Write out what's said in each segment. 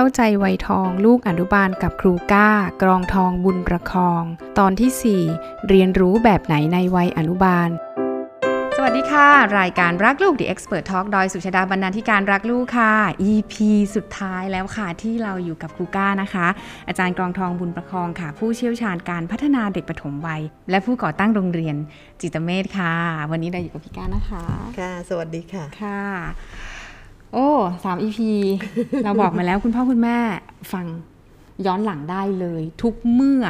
เข้าใจวัยทองลูกอนุบาลกับครูก้ากรองทองบุญประคอง ตอนที่ 4 เรียนรู้แบบไหนในวัยอนุบาล สวัสดีค่ะ รายการรักลูก The Expert Talk ดอยสุชาดาบรรณาธิการรักลูกค่ะ EP สุดท้ายแล้วค่ะที่เราอยู่กับครูก้านะคะ อาจารย์กรองทองบุญประคองค่ะ ผู้เชี่ยวชาญการพัฒนาเด็กปฐมวัย และผู้ก่อตั้งโรงเรียนจิตเมธค่ะ วันนี้เราอยู่กับพี่ก้านะคะ ค่ะ สวัสดีค่ะค่ะ โอ้สาม EP เราบอกมาแล้วคุณพ่อคุณแม่ฟังย้อนหลังได้เลย ทุกเมื่อ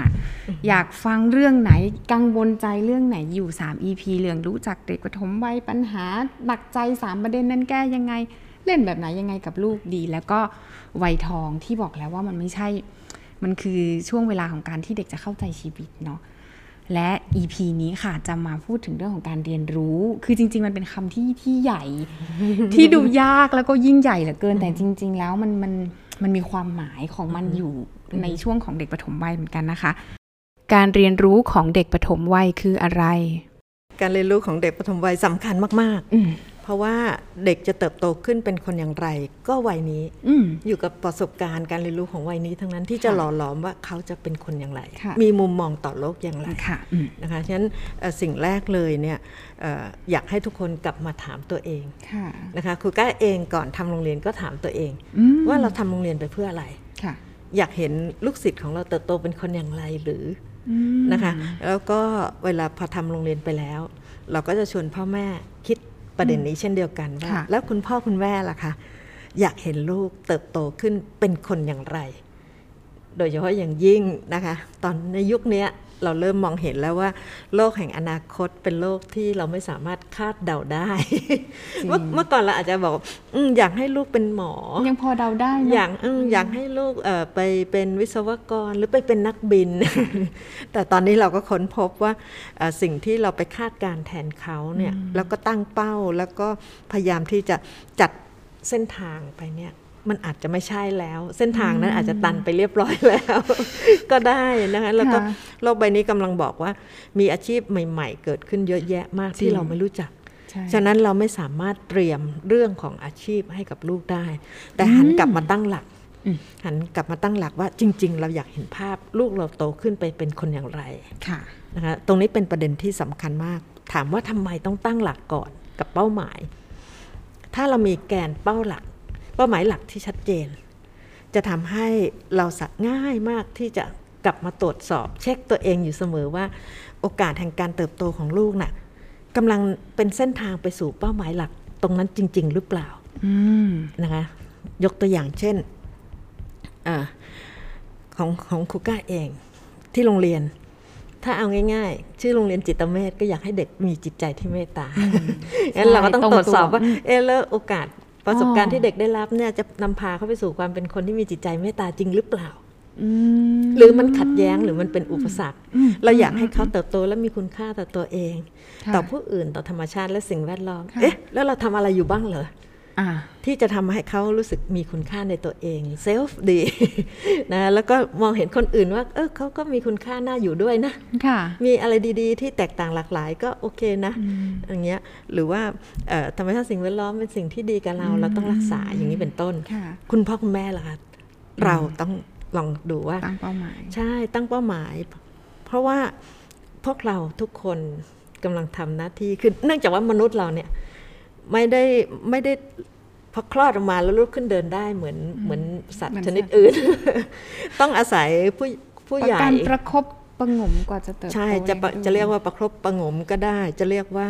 อยากฟังเรื่องไหนกังวลใจเรื่องไหนอยู่ 3 EP เรื่องรู้จักเด็กปฐมวัยปัญหาหนักใจ 3 ประเด็นนั้นแก้ยังไง เล่นแบบไหนยังไงกับลูกดี แล้วก็วัยทองที่บอกแล้วว่ามันไม่ใช่ มันคือช่วงเวลาของการที่เด็กจะเข้าใจชีวิตเนาะ และ EP นี้ค่ะจะมาพูดถึงเรื่องของการเรียนรู้ คือจริง ๆ มันเป็นคำที่ที่ใหญ่ ที่ดูยากแล้วก็ยิ่งใหญ่เหลือเกิน แต่จริง ๆ แล้วมันมันมันมีความหมายของมันอยู่ในช่วงของเด็กปฐมวัยเหมือนกันนะคะ การเรียนรู้ของเด็กปฐมวัยคืออะไร การเรียนรู้ของเด็กปฐมวัยสำคัญมากอืมๆเพ ราะว่าเด็กจะเติบโตขึ้นเป็นคนอย่างไร ก็วัยนี้อืมอยู่กับประสบการณ์การเรียนรู้ของวัยนี้ ทั้งนั้นที่จะค่ะหล่อหลอมว่าเขาจะเป็นคนอย่างไรค่ะมีมุมมองต่อโลกอย่างไรค่ะอืมนะคะฉะนั้นเอ่อสิ่งแรกเลยเนี่ยเอ่ออยากให้ทุกคนกลับมาถามตัวเองค่ะนะคะครูก้าเองก่อนทำโรงเรียนก็ถามตัวเองอืมว่าเราทำโรงเรียนไปเพื่ออะไรค่ะอยากเห็นลูกศิษย์ของเราเติบโตเป็นคนอย่างไรหรืออืมนะคะ แล้วก็เวลาพอทำโรงเรียนไปแล้ว เราก็จะชวนพ่อแม่คิด ประเด็นนี้เช่นเดียวกันว่าค่ะแล้วคุณพ่อคุณแม่ล่ะคะอยากเห็นลูกเติบโตขึ้นเป็นคนอย่างไร โดยเฉพาะอย่างยิ่งนะคะ ตอนในยุคเนี้ย เราเริ่มมองเห็นแล้วว่า โลกแห่งอนาคตเป็นโลกที่เราไม่สามารถคาดเดาได้ เมื่อเมื่อก่อนเราอาจจะบอกอืมอยากให้ลูกเป็นหมอ ยังพอเดาได้เนะอยากเอออยากให้ลูกเอ่อไปเป็นวิศวกรหรือไปเป็นนักบิน แต่ตอนนี้เราก็ค้นพบว่าเอ่อสิ่งที่เราไปคาดการณ์แทนเขาเนี่ยแล้วก็ตั้งเป้าแล้วก็พยายามที่จะจัดเส้นทางไปเนี่ย มันอาจจะไม่ใช่แล้ว เส้นทางนั้นอาจจะตันไปเรียบร้อยแล้ว ก็ได้นะคะแล้วก็ค่ะโลกใบนี้กำลังบอกว่า มีอาชีพใหม่ ๆ เกิดขึ้นเยอะแยะมากจริที่งเราไม่รู้จักใช่ฉะนั้นเราไม่สามารถเตรียมเรื่องของอาชีพให้กับลูกได้ แต่หันกลับมาตั้งหลักอืมหันกลับมาตั้งหลักว่าจริง ๆ เราอยากเห็นภาพลูกเราโตขึ้นไปเป็นคนอย่างไรค่ะนะคะตรงนี้เป็นประเด็นที่สำคัญมาก ถามว่าทำไมต้องตั้งหลักก่อนกับเป้าหมาย ถ้าเรามีแกนเป้าหลัก เป้าหมายหลักที่ชัดเจน จะทำให้เราสักง่ายมากที่จะกลับมาตรวจสอบ เช็คตัวเองอยู่เสมอว่า โอกาสแห่งการเติบโตของลูกน่ะกำลังเป็นเส้นทางไปสู่เป้าหมายหลักตรงนั้นจริง ๆ หรือเปล่าอืมนะคะ ยกตัวอย่างเช่นอาของของครูก้าเองที่โรงเรียน ถ้าเอาง่ายๆ ชื่อโรงเรียนจิตเมธก็อยากให้เด็กมีจิตใจที่เมตตางั้นเราก็ต้องตรวจสอบว่า เออแล้วโอกาส ประสบการณ์ที่เด็กได้รับเนี่ยจะนำพาเขาไปสู่ความเป็นคนที่มีจิตใจเมตตาจริงหรือเปล่าอืมหรือมันขัดแย้งหรือมันเป็นอุปสรรคอืมเราอยากให้เขาเติบโตและมีคุณค่าต่อตัวเองค่ะต่อผู้อื่นต่อธรรมชาติและสิ่งแวดล้อมค่ะเอ๊ะแล้วเราทำอะไรอยู่บ้างเหรออ่า ที่จะทำให้เขารู้สึกมีคุณค่าในตัวเองเซลฟ์ดีนะแล้วก็มองเห็นคนอื่นว่า เออเขาก็มีคุณค่าน่าอยู่ด้วยนะค่ะมีอะไรดีๆ ที่แตกต่างหลากหลายก็โอเคนะอย่างเงี้ยหรือว่าเอ่อธรรมชาติสิ่งแวดล้อมเป็นสิ่งที่ดีกับเราเราต้องรักษาอย่างนี้เป็นต้นค่ะคุณพ่อคุณแม่ล่ะคะเราต้องลองดูว่าตั้งเป้าหมาย ใช่ตั้งเป้าหมาย เพราะว่าพวกเราทุกคนกำลังทำหน้าที่คือเนื่องจากว่ามนุษย์เราเนี่ย ไม่ได้ไม่ได้พอคลอดออกมาแล้วลุกขึ้นเดินได้เหมือนเหมือนสัตเหมืว์อนชนิดสัตว์อื่น ต้องอาศัยผู้ผู้ประใหญ่การประคบประหงมกว่าจะเติบโตใช่จะปะได้จะเรียกว่าประครบประหงมก็ได้ จะเรียกว่า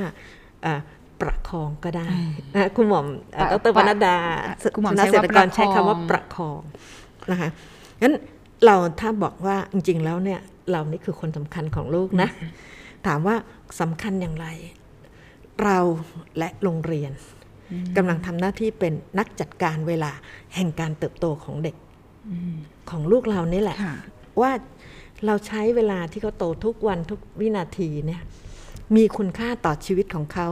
อ่าประคองก็ได้นะคุณหม่อมอ่าประดรปนัดดาประคุณหม่อมนักใช้เศรว่าษฐกรใช้คำว่าปประระคองนะคะงั้นเราถ้าบอกว่าจริงๆแล้วเนี่ยเรานี่คือคนสำคัญของลูกนะ ถามว่าสำคัญอย่างไร เราและโรงเรียนกำลังทำหน้าที่เป็นนักจัดการเวลาแห่งการเติบโตของเด็กของลูกเรานี่แหละค่ะว่าเราใช้เวลาที่เขาโตทุกวันทุกวินาทีเนี่ยมีคุณค่าต่อชีวิตของเขา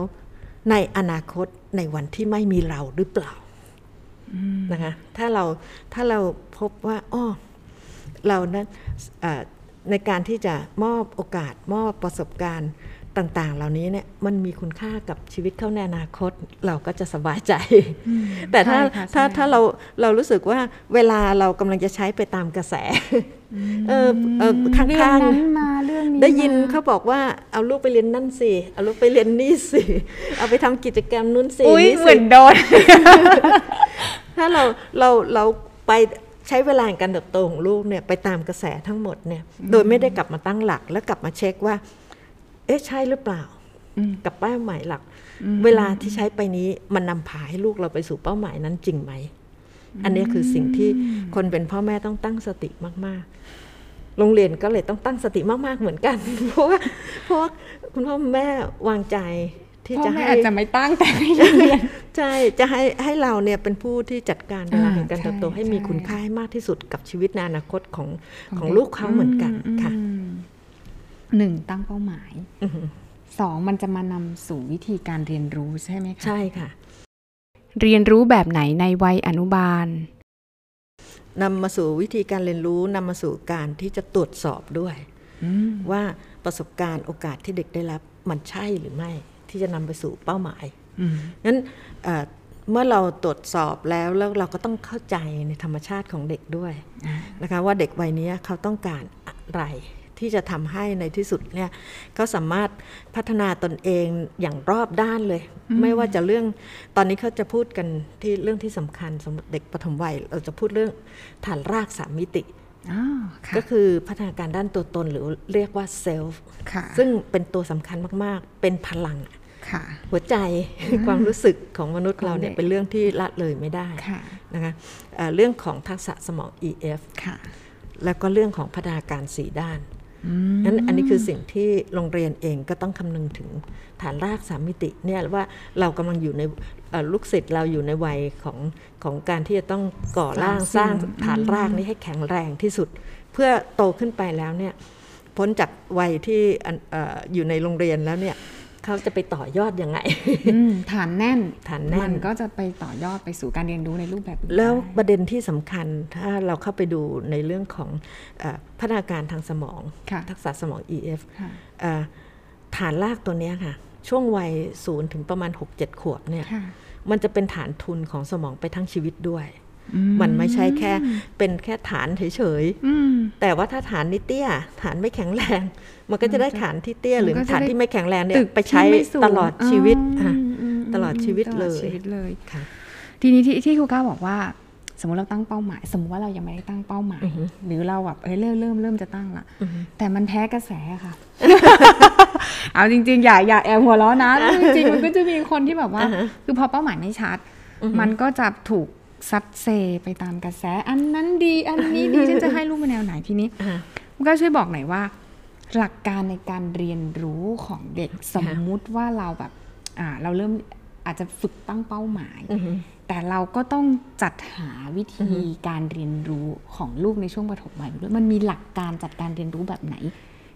ในอนาคตในวันที่ไม่มีเราหรือเปล่านะคะถ้าเราถ้าเราพบว่าอ้อเรานั้นเอ่อในการที่จะมอบโอกาสมอบประสบการณ์ต่างๆ เหล่านี้เนี่ยมันมีคุณค่ากับชีวิตเขาในอนาคตเราก็จะสบายใจ แต่ถ้าใช่ค่ะถ้าใช่ถ้าเราเรารู้สึกว่าเวลาเรากำลังจะใช้ไปตามกระแสเออเออข้เรื่องางนั้นๆมาเรื่องนี้ได้ยินมาเขาบอกว่าเอาลูกไปเรียนนั่นสิเอาลูกไปเรียนนี่สิเอาไปทำกิจกรรมนู้นสิอุ้ยนี่เหสิมือนโดนถ้าเราเราเราไปใช้เวลาในการเติบโตของลูกเนี่ยไปตามกระแสทั้งหมดเนี่ยโดยไม่ได้กลับมาตั้งหลัก แล้วกลับมาเช็คว่า เอ๊ะใช่หรือเปล่าอืมกับเป้าหมายหลัก เวลาที่ใช้ไปนี้มันนำพาให้ลูกเราไปสู่เป้าหมายนั้นจริงไหม อันนี้คือสิ่งที่คนเป็นพ่อแม่ต้องตั้งสติมาก ๆ โรงเรียนก็เลยต้องตั้งสติมาก ๆ เหมือนกัน เพราะว่าเพราะว่าคุณพ่อคุณแม่วางใจที่พ่อจะแม่ให้อาจจะไม่ตั้งแต่ไม่เรียนใช่จะให้ให้เราเนี่ยเป็นผู้ที่จัดการเวลาอ่าแห่งการใช่เติบโตให้ใช่มีคุณค่าให้มากที่สุดกับชีวิตในอนาคตของของของเด็กลูกเขาเหมือนกันค่ะอืม หนึ่งตั้งเป้าหมายอือหือสองมันจะมานำสู่วิธีการเรียนรู้ใช่ไหมคะ ใช่ค่ะ เรียนรู้แบบไหนในวัยอนุบาลนำมาสู่วิธีการเรียนรู้นำมาสู่การที่จะตรวจสอบด้วยอืมว่าประสบการณ์โอกาสที่เด็กได้รับมันใช่หรือไม่ ที่จะนำไปสู่เป้าหมายอืมนั้นเอ่อเมื่อเราตรวจสอบแล้วแล้วเราก็ต้องเข้าใจในธรรมชาติของเด็กด้วยอ่านะคะว่าเด็กวัยนี้เขาต้องการอะไร ที่จะทำให้ในที่สุดเนี่ยเขาสามารถพัฒนาตนเองอย่างรอบด้านเลย ไม่ว่าจะเรื่องตอนนี้เขาจะพูดกันที่เรื่องที่สำคัญสำหรับเด็กปฐมวัย เราจะพูดเรื่องฐานรากสามมิติอ๋อค่ะก็คือพัฒนาการด้านตัวตนหรือเรียกว่าเซลฟ์ค่ะซึ่งเป็นตัวสำคัญมาก ๆ เป็นพลังค่ะหัวใจความรู้สึกของมนุษย์เราเนี่ยของเด็กเป็นเรื่องที่ละเลยไม่ได้ค่ะนะคะเอ่อเรื่องของทักษะสมอง EF ค่ะแล้วก็เรื่องของพัฒนาการสีด้านอืม นั้นอันนี้คือสิ่งที่โรงเรียนเองก็ต้องคำนึงถึงฐานรากสามมิติเนี่ยว่าเรากำลังอยู่ในลูกศิษย์เราอยู่ในวัยของของการที่จะต้องก่อร่างสร้างฐานรากนี้ให้แข็งแรงที่สุด เพื่อโตขึ้นไปแล้วเนี่ยพ้นจากวัยที่อออยู่ในโรงเรียนแล้วเนี่ย เขาจะไปต่อยอดยังไงอืมฐานแน่นฐานแน่นมันก็จะไปต่อยอดไปสู่การเรียนรู้ในรูปแบบอื่นแล้วได้ประเด็นที่สำคัญถ้าเราเข้าไปดูในเรื่องของเออพัฒนาการทางสมองค่ะทักษะสมอง EF ค่ะเอ่อฐานรากตัวเนี้ยค่ะ ช่วงวัยศูนย์ถึงประมาณ 6-7 ขวบเนี่ยค่ะมันจะเป็นฐานทุนของสมองไปทั้งชีวิตด้วยอื มันไม่ใช่แค่เป็นแค่ฐานเฉยอืมๆแต่ว่าถ้าฐานนิเตี้ย ฐานไม่แข็งแรง มันก็จะได้ฐานที่เตี้ยมันหรือก็จะฐานได้ที่ไม่แข็งแรงเนี่ยตึกไปใช้ที่ไม่สูงตลอดชีวิตอ๋อค่ะอืมตลอดชีวิตตลเลอดยชีวิตเลยค่ะ ทีนี้ที่ที่ครูก้าบอกว่า สมมติเราตั้งเป้าหมาย สมมติว่าเรายังไม่ได้ตั้งเป้าหมายอือฮึหรือเราแบบเอ้ยเริ่มเริ่มเริ่มจะตั้งละอือฮึแต่มันแพ้กระแสค่ะ เอาจริง ๆ อย่าอย่าแอบหัวล้อนะจริงๆมันก็จะมีคนที่แบบว่าอ่าฮะคือพอเป้าหมายไม่ชัด มันก็จะถูก ซัดเซไปตามกระแส อันนั้นดีอันนี้ดีฉันจะให้ลูกไปแนวไหนทีนี้อ่าคุณก็ช่วยบอกหน่อยว่า หลักการในการเรียนรู้ของเด็กสมมุติว่าเราแบบอ่าเราเริ่มอาจจะฝึกตั้งเป้าหมายอือฮึแต่เราก็ต้องจัดหาวิธีการเรียนรู้ของลูกในช่วงปฐมวัยด้วยมันมีหลักการจัดการเรียนรู้แบบไหน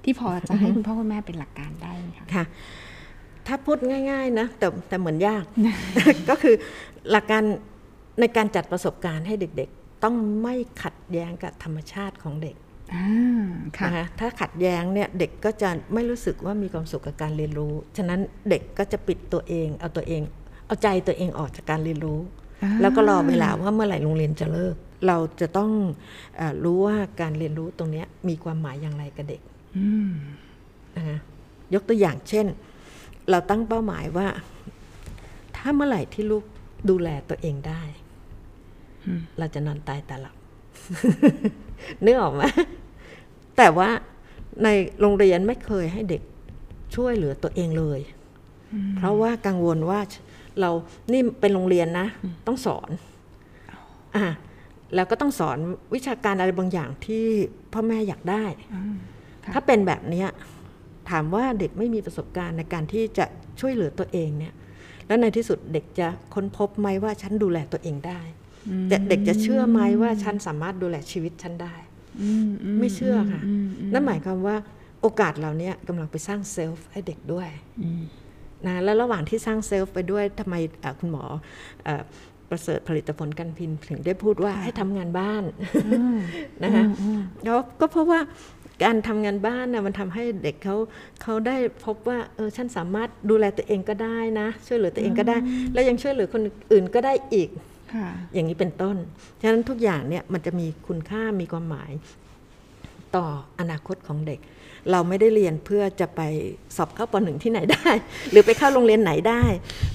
ที่พอจะให้คุณพ่อคุณแม่เป็นหลักการได้ไหมคะค่ะ ถ้าพูดง่าย ๆ นะแต่แต่เหมือนยาก ก็คือหลักการ ในการจัดประสบการณ์ให้เด็กๆ ต้องไม่ขัดแย้งกับธรรมชาติของเด็กอ่าค่ะนะคะถ้าขัดแย้งเนี่ยเด็กก็จะไม่รู้สึกว่ามีความสุขกับการเรียนรู้ ฉะนั้นเด็กก็จะปิดตัวเอง เอาตัวเอง เอาใจตัวเองออกจากการเรียนรู้อ่าแล้วก็รอเวลาว่าเมื่อไหร่โรงเรียนจะเลิก เราจะต้องเออรู้ว่าการเรียนรู้ตรงเนี้ยมีความหมายอย่างไรกับเด็กอืมนะคะยกตัวอย่างเช่น เราตั้งเป้าหมายว่า ถ้าเมื่อไหร่ที่ลูก ดูแลตัวเองได้ เราจะนอนตายตาหลับนึกออกไหมแต่ว่าในโรงเรียนไม่เคยให้เด็กช่วยเหลือตัวเองเลย เพราะว่ากังวลว่าเรานี่เป็นโรงเรียนนะ ต้องสอนอะแล้วก็ต้องสอนวิชาการอะไรบางอย่างที่พ่อแม่อยากได้ค่ะถ้าเป็นแบบเนี้ยถามว่าเด็กไม่มีประสบการณ์ในการที่จะช่วยเหลือตัวเองเนี่ย แล้วในที่สุดเด็กจะค้นพบไหมว่าฉันดูแลตัวเองได้แต่เด็กจะเชื่อไหมว่าฉันสามารถดูแลชีวิตฉันได้อืมอืไม่เชื่อค่ะอืมอืมนั่นหมายความว่าโอกาสเราเนี่ยกำลังไปสร้างเซลฟ์ให้เด็กด้วยอืมนะแล้วระหว่างที่สร้างเซลฟ์ไปด้วยทำไมเอ่อคุณหมอเอ่อประเสริฐผลิตผลการพิมพ์ถึงได้พูดว่าให้ทำงานบ้านนะคะอืมแล้วก็เพราะว่า การทำงานบ้านนะมันทำให้เด็กเขาเขาได้พบว่าเออฉันสามารถดูแลตัวเองก็ได้นะ ช่วยเหลือตัวเองก็ได้ แล้วยังช่วยเหลือคนอื่นก็ได้อีกค่ะอย่างนี้เป็นต้น ฉะนั้นทุกอย่างเนี่ยมันจะมีคุณค่ามีความหมายต่ออนาคตของเด็ก เราไม่ได้เรียนเพื่อจะไปสอบเข้าปหนึ่งที่ไหนได้ หรือไปเข้าโรงเรียนไหนได้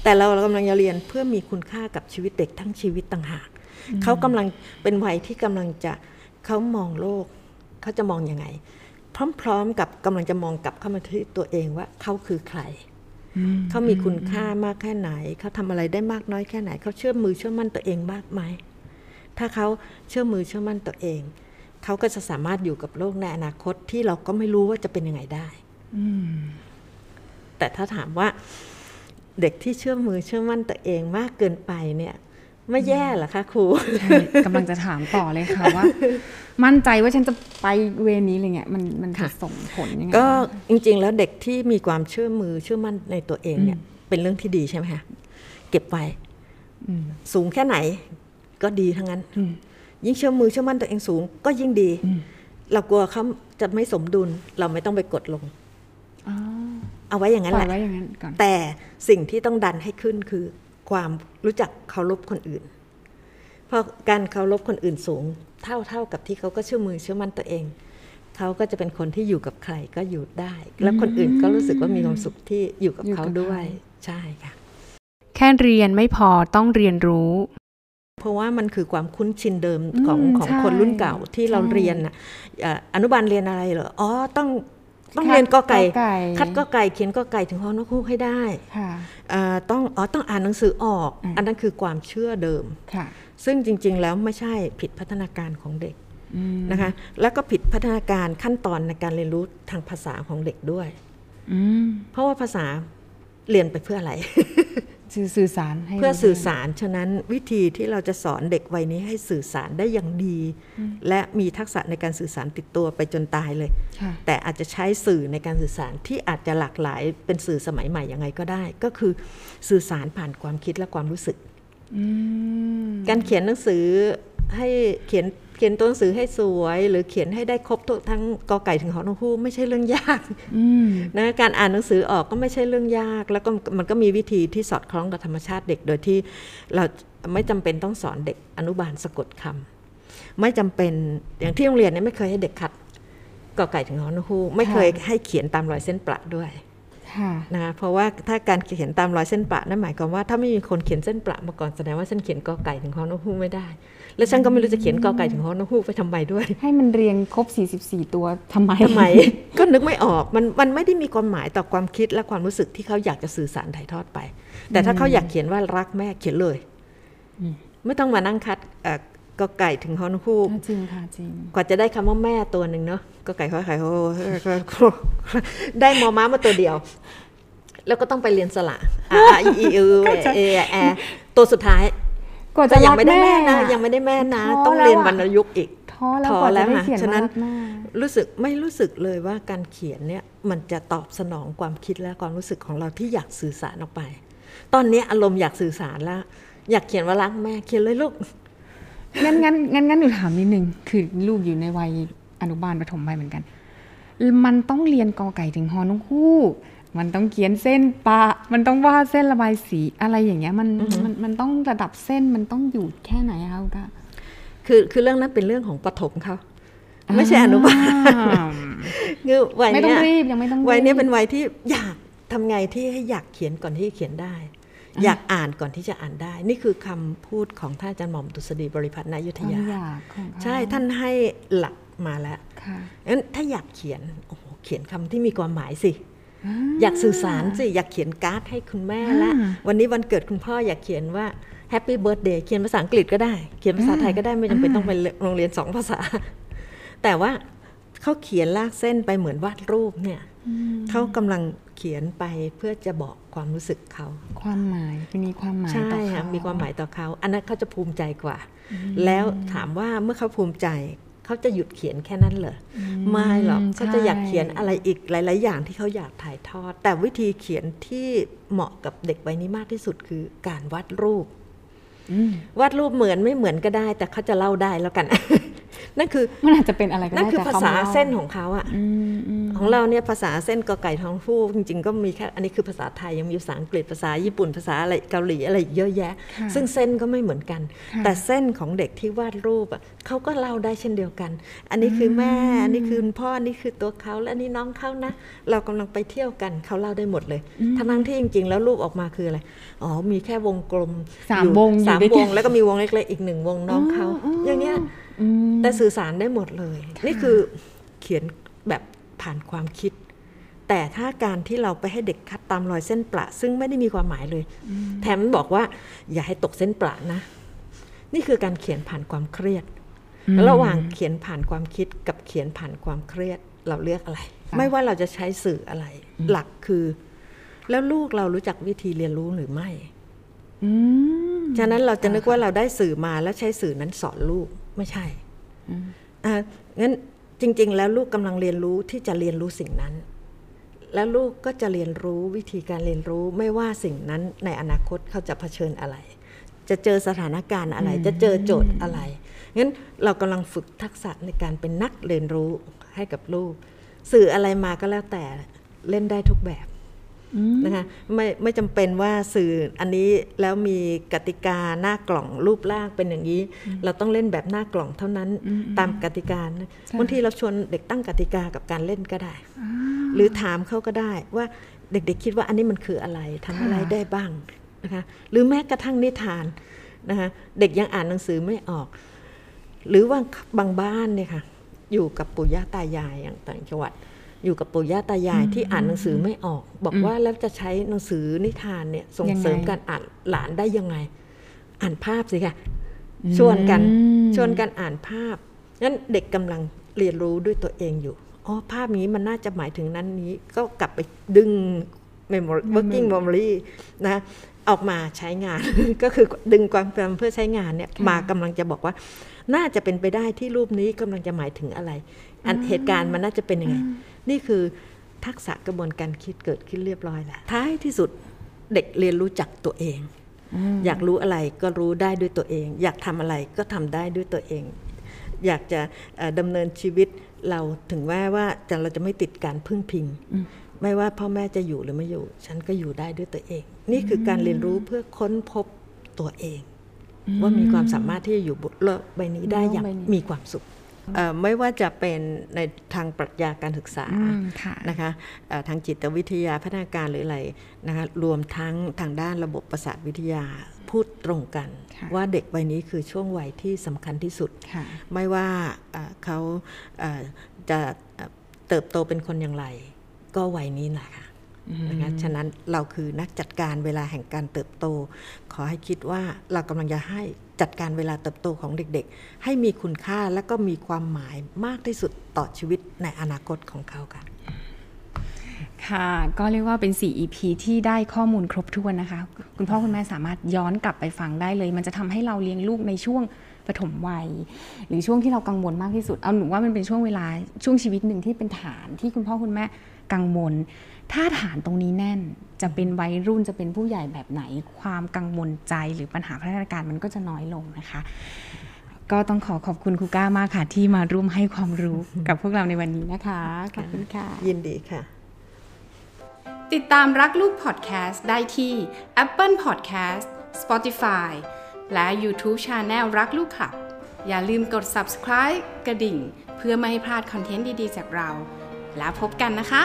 แต่เรากำลังจะเรียนเพื่อมีคุณค่ากับชีวิตเด็กทั้งชีวิตต่างหากเขากำลังเป็นวัยที่กำลังจะเขามองโลก เขาจะมองยังไง พร้อมๆกับกำลังจะมองกลับเข้ามาที่ตัวเองว่าเขาคือใครเขามีคุณค่ามากแค่ไหน เขาทำอะไรได้มากน้อยแค่ไหน เขาเชื่อมือเชื่อมั่นตัวเองมากไหม ถ้าเขาเชื่อมือเชื่อมั่นตัวเอง เขาก็จะสามารถอยู่กับโลกในอนาคตที่เราก็ไม่รู้ว่าจะเป็นยังไงได้แต่ถ้าถามว่าเด็กที่เชื่อมือเชื่อมั่นตัวเองมากเกินไปเนี่ย ไม่แย่เหรอคะครูใช่กำลังจะถามต่อเลยค่ะว่า มั่นใจว่าฉันจะไปเวรนี้อะไรเงี้ยมันมันจะค่ะส่งผลยังไงก็จริง ๆ แล้วเด็กที่มีความเชื่อมือเชื่อมั่นในตัวเองเนี่ย เป็นเรื่องที่ดีใช่ไหมคะเก็บไว้อืมสูงแค่ไหนก็ดีทั้งนั้นอืมยิ่งเชื่อมือเชื่อมั่นตัวเองสูง ก็ยิ่งดีอืมเรากลัวเขาจะไม่สมดุล เราไม่ต้องไปกดลงอ๋อเอาไว้อย่างนั้นปล่แหอยละไว้อย่างนั้นก่อนแต่สิ่งที่ต้องดันให้ขึ้นคือ ความรู้จักเคารพคนอื่น เพราะการเคารพคนอื่นสูง เท่าเท่ากับที่เขาก็เชื่อมือเชื่อมั่นตัวเอง เขาก็จะเป็นคนที่อยู่กับใครก็อยู่ได้ แล้วคนอื่นก็รู้สึกว่ามีความสุขที่อยู่กับอยู่เขากับด้วยเขาใช่ค่ะ แค่เรียนไม่พอต้องเรียนรู้ เพราะว่ามันคือความคุ้นชินเดิมของอืมของใช่คนรุ่นเก่าที่เราใช่เรียนน่ะเอ่ออนุบาลเรียนอะไรเหรออ๋อต้อง ต้องเรียนกอไก่ไก่คัดกอไก่เขียนกอไก่ถึงฮอนกฮูกให้ได้ค่ะเอ่อต้องอ๋อต้องอ่านหนังสือออกอืมอันนั้นคือความเชื่อเดิมค่ะซึ่งจริง ๆ แล้วไม่ใช่ผิดพัฒนาการของเด็กอืมนะคะแล้วก็ผิดพัฒนาการขั้นตอนในการเรียนรู้ทางภาษาของเด็กด้วยอืมเพราะว่าภาษาเรียนไปเพื่ออะไร สื่อสื่อสารให้เพื่อรู้สื่อรื่งสาร ฉะนั้นวิธีที่เราจะสอนเด็กวัยนี้ให้สื่อสารได้อย่างดี และมีทักษะในการสื่อสารติดตัวไปจนตายเลยค่ะแต่อาจจะใช้สื่อในการสื่อสารที่อาจจะหลากหลายเป็นสื่อสมัยใหม่ยังไงก็ได้ ก็คือสื่อสารผ่านความคิดและความรู้สึกอืมการเขียนหนังสือให้เขียน เขียนตัวหนังสือให้สวย หรือเขียนให้ได้ครบทุกทั้งกอไก่ถึงหอนกฮูกไม่ใช่เรื่องยากอืมนะการอ่านหนังสือออกก็ไม่ใช่เรื่องยาก แล้วก็มันก็มีวิธีที่สอดคล้องกับธรรมชาติเด็ก โดยที่เราไม่จำเป็นต้องสอนเด็กอนุบาลสะกดคำไม่จำเป็นอย่างที่โรงเรียนเนี่ยไม่เคยให้เด็กขัดกอไก่ถึงหอนกฮูกไม่เคยให้เขียนตามรอยเส้นประด้วยค่ะ นะคะเพราะว่าถ้าการเขียนตามรอยเส้นประนั่นหมายความว่าถ้าไม่มีคนเขียนเส้นประมาก่อนแสดงว่าฉันเขียนกอไก่ถึงฮอนกฮูกไม่ได้ แล้วฉันก็ไม่รู้จะเขียนกอไก่ถึงฮอนกฮูกไปทำไมด้วย ให้มันเรียงครบ 44 ตัวทำไมทำไม ก็นึกไม่ออกมันมันไม่ได้มีความหมายต่อความคิดและความรู้สึกที่เขาอยากจะสื่อสารถ่ายทอดไป แต่ถ้าเขาอยากเขียนว่ารักแม่เขียนเลยไม่ต้องมานั่งคัดเอ่อ กอไก่ถึงฮอนกฮูกจริงค่ะจริง กว่าจะได้คำว่าแม่ตัวหนึ่งเนาะก็ไก่ข้อไข่โฮได้มอม้ามาตัวเดียว แล้วก็ต้องไปเรียนสระอ่าอีอีอือเอแอตัวสุดท้ายกว่าจะแต่ยัรังกไม่ได้แม่แม่นะอะยังไม่ได้แม่นะท้อต้องเรียนแล้วอะวรรณยุกต์อีกท้อแล้วท้อกว่าจะแล้วได้ค่ะเขียนฉะนั้นว่ารักแม่รู้สึกไม่รู้สึกเลยว่าการเขียนเนี่ยมันจะตอบสนองความคิดและความรู้สึกของเราที่อยากสื่อสารออกไป ตอนนี้อารมณ์อยากสื่อสารแล้ว อยากเขียนว่ารักแม่เขียนเลยลูก งั้นงั้นงั้นงั้นหนูถามนิดนึงคือลูกอยู่ในวัยอนุบาลประถมวัยเหมือนกัน มันต้องเรียนกอไก่ถึงฮอนกฮูกมันต้องเขียนเส้นปะ มันต้องวาดเส้นระบายสีอะไรอย่างเงี้ยมันมันมันต้องระดับเส้นมันต้องอยู่แค่ไหนอะคะคุณก้าคือคือเรื่องนั้นเป็นเรื่องของปฐมเขาไม่ใช่อนุบาลอ่าคือวัยไม่ต้อเนี้งยรีบยังไม่ต้องรีบวัยเนี้ยเป็นวัยที่อยากทำไงที่ให้อยากเขียนก่อนที่จะเขียนได้ อยากอ่านก่อนที่จะอ่านได้ นี่คือคำพูดของท่านอาจารย์หม่อมดุษฎีบริพัตรนายุทความยาอยากของเขาใช่ท่านให้หลักมาแล้วค่ะงั้นถ้าอยากเขียนโอ้โหเขียนคำที่มีความหมายสิอยากสื่อสารสิ อยากเขียนการ์ดให้คุณแม่ละอ่าวันนี้วันเกิดคุณพ่ออยากเขียนว่า Happy Birthday เขียนภาษาอังกฤษก็ได้ เขียนภาษาไทยก็ได้ไม่จำเป็นต้องไปโรงเรียนสองภาษา แต่ว่าเขาเขียนลากเส้นไปเหมือนวาดรูปเนี่ยเขากำลัง เขียนไปเพื่อจะบอกความรู้สึกเขา ความหมายคือมีความหมายใช่ต่อค่ะเขามีความหมายต่อเขา อันนั้นเขาจะภูมิใจกว่า แล้วถามว่าเมื่อเขาภูมิใจเขาจะหยุดเขียนแค่นั้นเหรออไม่หรอกเขาจะอยากเขียนอะไรอีกหลาย ๆ อย่างที่เขาอยากถ่ายทอด แต่วิธีเขียนที่เหมาะกับเด็กวัยนี้มากที่สุดคือการวาดรูปอืมวาดรูปเหมือนไม่เหมือนก็ได้ แต่เขาจะเล่าได้แล้วกัน นั่นคือมันอาจจะเป็นอะไรก็นั่นได้คือแต่ภาขษาไม่ล่เส้นของเขาอะอืมอืม ของเราเนี่ยภาษาเส้นกอไก่ท้องฟูกจริง ๆ ก็มีแค่อันนี้คือภาษาไทยยังมีภาษาอังกฤษภาษาญี่ปุ่นภาษาอะไรเกาหลีอะไรเยอะแยะค่ะซึ่งเส้นก็ไม่เหมือนกันค่ะแต่เส้นของเด็กที่วาดรูปอะเขาก็เล่าได้เช่นเดียวกัน อันนี้คือแม่อันนี้คือคุณพ่ออันนี้คือตัวเขาและอันนี้น้องเขานะ เรากำลังไปเที่ยวกันเขาเล่าได้หมดเลย ทั้งๆที่จริง ๆ แล้วรูปออกมาคืออะไรอ๋อมีแค่วงกลมสามวงอยู่สามด้วยวกันงแล้วก็มีวงเล็กๆอีกหนึ่งวงน้องเขาอ๋ออ๋อออย่างเงี้ยอืมแต่สื่อสารได้หมดเลย นี่คือเขียนแบบ ผ่านความคิด แต่ถ้าการที่เราไปให้เด็กคัดตามรอยเส้นประซึ่งไม่ได้มีความหมายเลย แถมบอกว่า อย่าให้ตกเส้นประนะ นี่คือการเขียนผ่านความเครียด ระหว่างเขียนผ่านความคิดกับเขียนผ่านความเครียดเราเลือกอะไรค่ะไม่ว่าเราจะใช้สื่ออะไร หลักคือ แล้วลูกเรารู้จักวิธีเรียนรู้หรือไม่อืมฉะนั้นเราจะนึกว่าเราได้สื่อมาแล้วใช้สื่อนั้นสอนลูกไม่ใช่อ่างั้น จริง ๆ แล้วลูกกำลังเรียนรู้ที่จะเรียนรู้สิ่งนั้น แล้วลูกก็จะเรียนรู้วิธีการเรียนรู้ไม่ว่าสิ่งนั้นในอนาคตเขาจะเผชิญอะไร จะเจอสถานการณ์อะไร จะเจอโจทย์อะไรงั้นเรากำลังฝึกทักษะในการเป็นนักเรียนรู้ให้กับลูก สื่ออะไรมาก็แล้วแต่เล่นได้ทุกแบบ นะคะไม่ไม่จำเป็นว่าสื่ออันนี้แล้วมีกติกาหน้ากล่องรูปร่างเป็นอย่างนี้ เราต้องเล่นแบบหน้ากล่องเท่านั้นตามกติกานะบางทีเราชวนเด็กตั้งกติกากับการเล่นก็ได้ หรือถามเขาก็ได้ว่าเด็กๆคิดว่าอันนี้มันคืออะไรทำอะไรได้บ้างนะคะหรือแม้กระทั่งนิทานนะคะเด็กยังอ่านหนังสือไม่ออก หรือว่าบางบ้านเนี่ยค่ะอยู่กับปู่ย่าตายายอย่างต่างจังหวัด อยู่กับปู่ย่าตายายที่อ่านหนังสือไม่ออก บอกว่าแล้วจะใช้หนังสือนิทานเนี่ยส่งเสริมยังไงการอ่านหลานได้ยังไง อ่านภาพสิค่ะชวนกันอืมชวนกันอ่านภาพงั้นเด็กกำลังเรียนรู้ด้วยตัวเองอยู่อ๋อภาพนี้มันน่าจะหมายถึงนั้นนี้ก็กลับไปดึง memory working memory นะออกมาใช้งาน ก็คือดึงความจำเพื่อใช้งานเนี่ยมากำลังจะบอกว่า น่าจะเป็นไปได้ที่รูปนี้กำลังจะหมายถึงอะไร อันเหตุการณ์มันน่าจะเป็นยังไง นี่คือทักษะกระบวนการคิดเกิดขึ้นเรียบร้อยแล้ว ท้ายที่สุดเด็กเรียนรู้จักตัวเอง อยากรู้อะไรก็รู้ได้ด้วยตัวเอง อยากทำอะไรก็ทำได้ด้วยตัวเอง อยากจะเอ่อดำเนินชีวิตเราถึงแม้ว่าจะเราจะไม่ติดการพึ่งพิง ไม่ว่าพ่อแม่จะอยู่หรือไม่อยู่ ฉันก็อยู่ได้ด้วยตัวเอง นี่คือการเรียนรู้เพื่อค้นพบตัวเอง ว่ามีความสามารถที่จะอยู่บนโลกใบนี้ได้อย่างบนโลกใบนี้มีความสุขเอ่อ ไม่ว่าจะเป็นในทางปรัชญาการศึกษาอืมค่ะนะคะเอ่อทางจิตวิทยาพัฒนาการหรืออะไรนะคะรวมทั้งทางด้านระบบประสาทวิทยาพูดตรงกันค่ะว่าเด็กวัยนี้คือช่วงวัยที่สำคัญที่สุดค่ะไม่ว่าเอ่อเขาเอ่อจะเอ่อเติบโตเป็นคนอย่างไร ก็วัยนี้แหละค่ะ นะคะฉะนั้นเราคือนักจัดการเวลาแห่งการเติบโต ขอให้คิดว่าเรากำลังจะให้จัดการเวลาเติบโตของเด็กๆ ให้มีคุณค่าและก็มีความหมายมากที่สุดต่อชีวิตในอนาคตของเขาค่ะค่ะก็เรียกว่าเป็น 4 EP ที่ได้ข้อมูลครบถ้วนนะคะ คุณพ่อคุณแม่สามารถย้อนกลับไปฟังได้เลย มันจะทำให้เราเลี้ยงลูกในช่วงปฐมวัย หรือช่วงที่เรากังวลมากที่สุด เอาหนูว่ามันเป็นช่วงเวลาช่วงชีวิตหนึ่งที่เป็นฐานที่คุณพ่อคุณแม่กังวล ถ้าฐานตรงนี้แน่นจะเป็นวัยรุ่นจะเป็นผู้ใหญ่แบบไหน ความกังวลใจหรือปัญหาพัฒนาการมันก็จะน้อยลงนะคะ ก็ต้องขอขอบคุณครูก้ามากค่ะ ที่มาร่วมให้ความรู้กับพวกเราในวันนี้นะคะ ขอบคุณค่ะ ยินดีค่ะ ติดตามรักลูกพอดแคสต์ได้ที่ Apple Podcast Spotify และ YouTube Channel รักลูกขับอย่าลืมกด subscribe กระดิ่ง เพื่อไม่ให้พลาดคอนเทนต์ดี ๆ จากเรา แล้วพบกันนะคะ